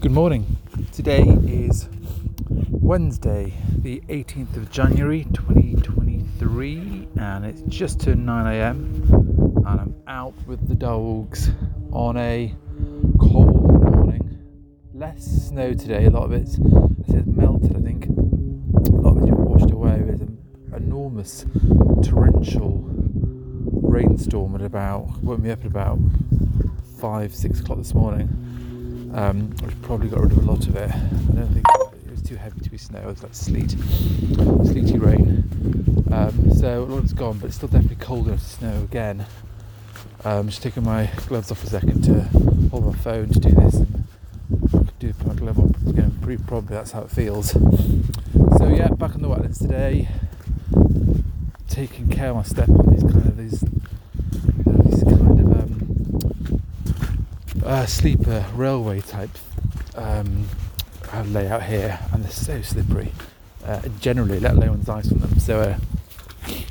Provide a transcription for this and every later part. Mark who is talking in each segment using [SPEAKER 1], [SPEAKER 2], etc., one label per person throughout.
[SPEAKER 1] Good morning. Today is Wednesday, the 18th of January 2023, and it's just turned 9 am. And I'm out with the dogs on a cold morning. Less snow today, a lot of it's, it's melted, I think. A lot of it's been washed away with an enormous torrential rainstorm at about, woke me up at about 5, 6 o'clock this morning um, I've probably got rid of a lot of it. I don't think it was too heavy to be snow. It was like sleet, sleety rain. Um, so a lot of it's gone, but it's still definitely cold enough to snow again. Um, just taking my gloves off a second to hold my phone to do this. And do put my glove on again. Pretty probably that's how it feels. So yeah, back on the wetlands today. Taking care of my step on these kind of these uh, sleeper railway type um, uh, layout here, and they're so slippery. Uh, generally, let alone ice on them. So, uh,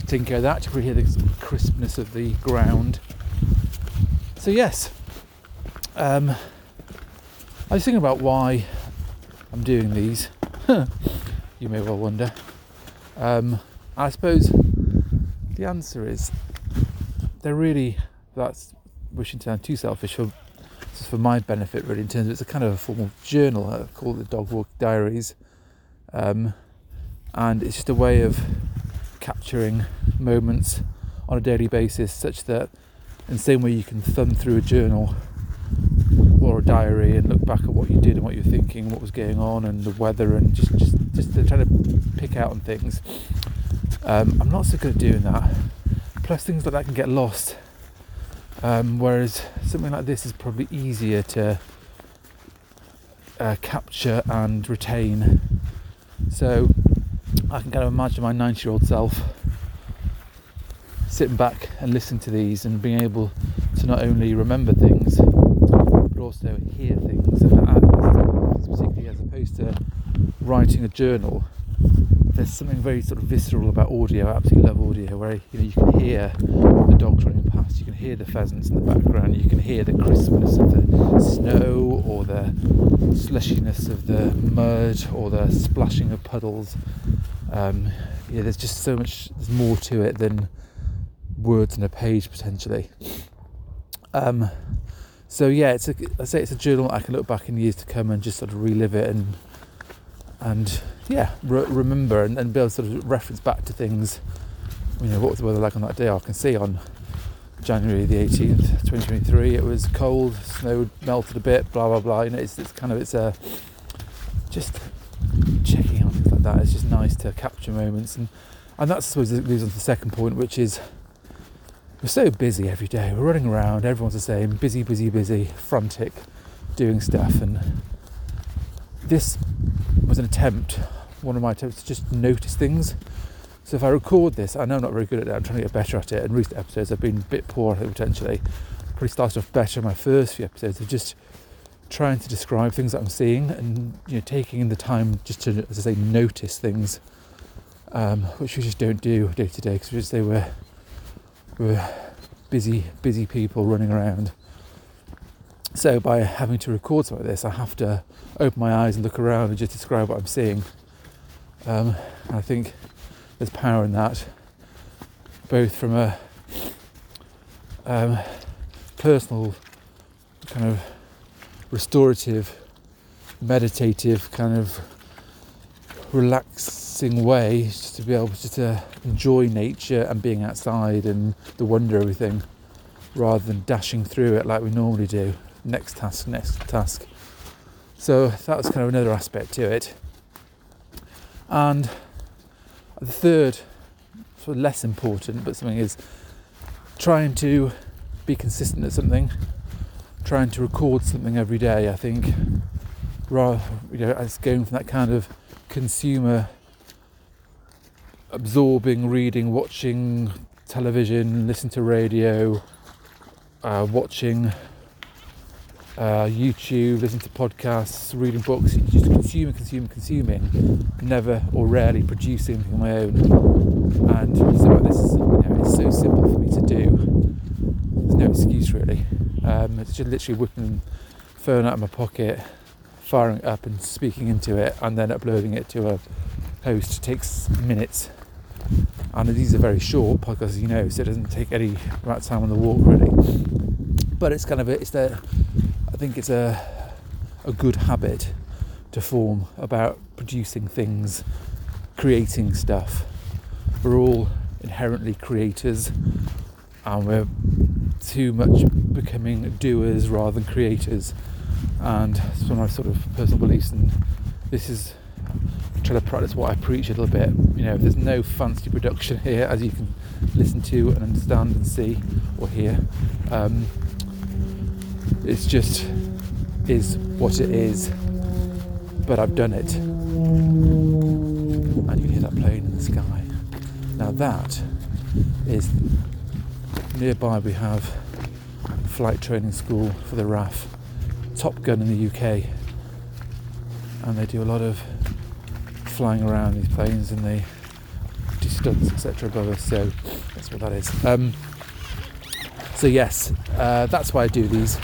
[SPEAKER 1] taking care of that to hear the crispness of the ground. So yes, um, I was thinking about why I'm doing these. you may well wonder. Um, I suppose the answer is they're really that's wishing to sound too selfish for for my benefit really in terms of it's a kind of a formal journal I call it the dog walk diaries. Um, and it's just a way of capturing moments on a daily basis such that in the same way you can thumb through a journal or a diary and look back at what you did and what you were thinking what was going on and the weather and just just just trying to pick out on things. Um, I'm not so good at doing that. Plus things like that can get lost um, whereas something like this is probably easier to uh, capture and retain. So I can kind of imagine my 90 year old self sitting back and listening to these and being able to not only remember things but also hear things, particularly as opposed to writing a journal there's something very sort of visceral about audio. I absolutely love audio, where you know you can hear the dogs running past, you can hear the pheasants in the background, you can hear the crispness of the snow or the slushiness of the mud or the splashing of puddles. Um, yeah, there's just so much. There's more to it than words on a page potentially. Um, so yeah, it's a, I say it's a journal I can look back in years to come and just sort of relive it and and yeah, re- remember and, and be able to sort of reference back to things. You know, what was the weather like on that day? I can see on January the 18th, 2023, it was cold, snowed, melted a bit, blah blah blah. You know, it's, it's kind of it's a just checking on things like that. It's just nice to capture moments, and and that's suppose leads on to the second point, which is we're so busy every day. We're running around. Everyone's the same, busy, busy, busy, frantic, doing stuff, and this was an attempt, one of my attempts to just notice things. So if I record this, I know I'm not very good at it, I'm trying to get better at it. And recent episodes have been a bit poor, I think, potentially. Probably started off better in my first few episodes of just trying to describe things that I'm seeing and you know taking in the time just to, as I say, notice things, um, which we just don't do day to day because we just say we're we're busy, busy people running around. So by having to record something like this, I have to open my eyes and look around and just describe what I'm seeing. Um, I think there's power in that, both from a um, personal kind of restorative, meditative kind of relaxing way, just to be able to enjoy nature and being outside and the wonder of everything, rather than dashing through it like we normally do next task, next task. So that was kind of another aspect to it. And the third, sort of less important, but something is trying to be consistent at something, trying to record something every day. I think, rather, you know, as going from that kind of consumer absorbing, reading, watching television, listening to radio, uh, watching uh, YouTube, listening to podcasts, reading books, just consuming, consuming, consuming, never or rarely producing anything on my own. And so this is, you know, it's so simple for me to do. There's no excuse really. Um, it's just literally whipping the phone out of my pocket, firing it up and speaking into it and then uploading it to a host takes minutes. And these are very short podcasts, you know, so it doesn't take any time on the walk really. But it's kind of a, it's the think it's a a good habit to form about producing things, creating stuff. We're all inherently creators and we're too much becoming doers rather than creators. And it's one of my sort of personal beliefs, and this is trying to practice what I preach a little bit. You know, there's no fancy production here, as you can listen to and understand and see or hear. Um, it's just is what it is, but I've done it. And you can hear that plane in the sky. Now that is nearby. We have flight training school for the RAF, Top Gun in the UK, and they do a lot of flying around these planes and they do stunts etc above us. So that's what that is. Um, so yes, uh, that's why I do these.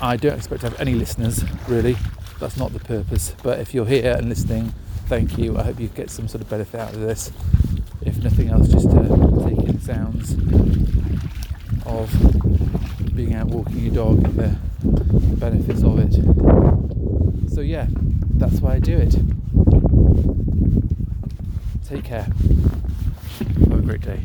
[SPEAKER 1] I don't expect to have any listeners really. That's not the purpose. But if you're here and listening, thank you. I hope you get some sort of benefit out of this if nothing else, just to take in sounds of being out walking your dog and the benefits of it. So, yeah, that's why I do it. Take care. Have a great day.